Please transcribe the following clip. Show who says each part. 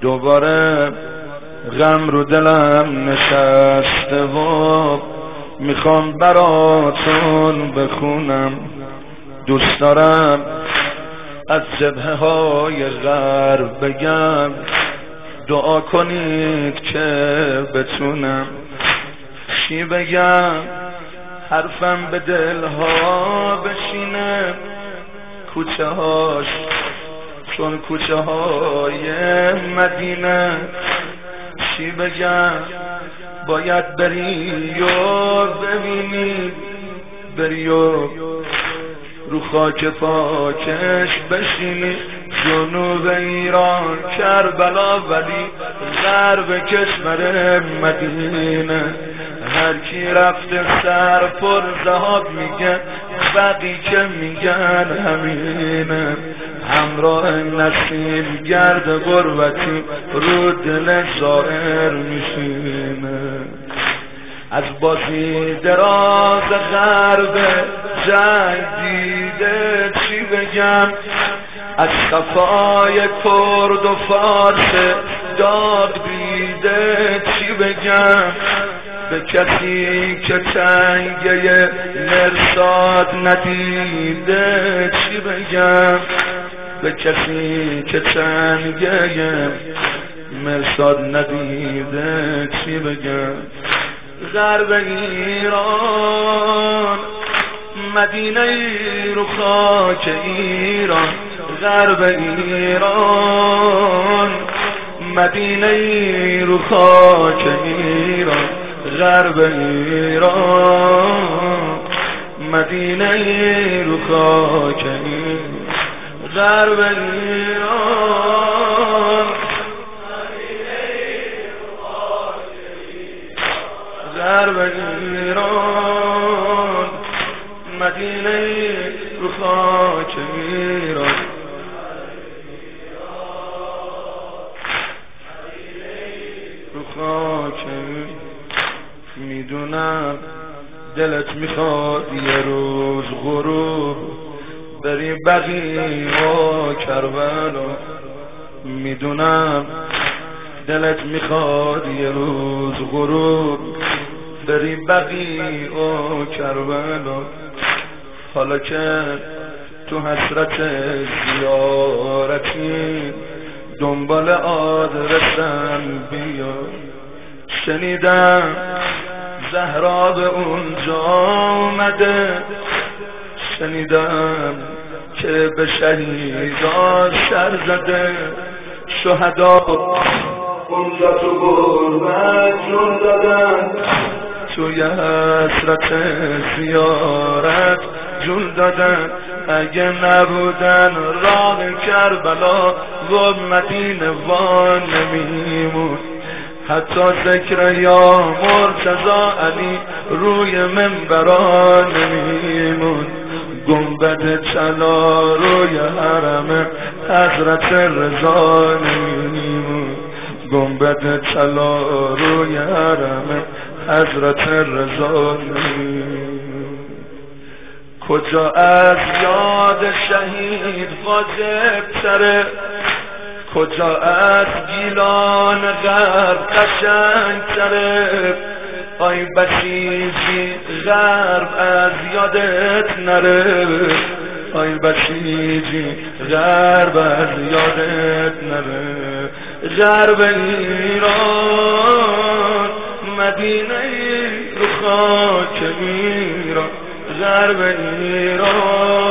Speaker 1: دوباره غم رو دلم نشسته و می‌خوام براتون بخونم. دوست دارم از جبهه های غرب بگم. دعا کنید که بتونم. چی بگم؟ حرفم به دلها بشینه. کوچه هاش چون کوچه های مدینه چی بگم؟ باید بری و ببینی بری و رو خاک پاکش بشینی. جنوب ایران کربلا ولی غرب کشور مدینه. هر کی رفته سر پر زهاب میگه بقی که میگن همینه. همراه نسیم گرد غربتی رو دل زائر میشینه. از بازی دراز غرب جنگ دیده چی بگم؟ از صفای کرد و فارس داد بیده چی بگم؟ به کسی که تنگه مرساد ندیده چی بگم؟ به کسی که تنگه مرساد ندیده چی بگم؟ غرب ایران مدینه رو خاک ایران. غرب ایران مدینه رو خاک ایران. غرب ایران مدینه رو خاک ایران. غرب ایران غرب ایران مدینه رو خاک ایران رو خاک می‌دونم دلت می‌خواد یه روز غروب. بری بقی و کربلا. می‌دونم دلت می‌خواد یه روز غروب. بری بقی و کربلا. حالا که تو حسرت زیارتی دنبال آدرسم بیا. شنیدم زهرا به اونجا آمده شنیدم که به شهیدا سر زده شهدا. اونجا تو گربت جون دادن. توی حسرت زیارت جون دادن. اگه نبودن راه کربلا و مدینه وان نمیمون. حتی ذکر یا مرتضا علی روی منبرا نمیمون. گنبد چلا روی حرم حضرت رضا نمیمون گنبد چلا روی حرم حضرت رضا کجا از یاد شهید واجب تره؟ کجا از گیلان غرب قشنگ تره؟ آی بسیجی غرب از یادت نره. آی بسیجی غرب از یادت نره. غرب ایران مدینه رو خاک ایران. غرب ایران.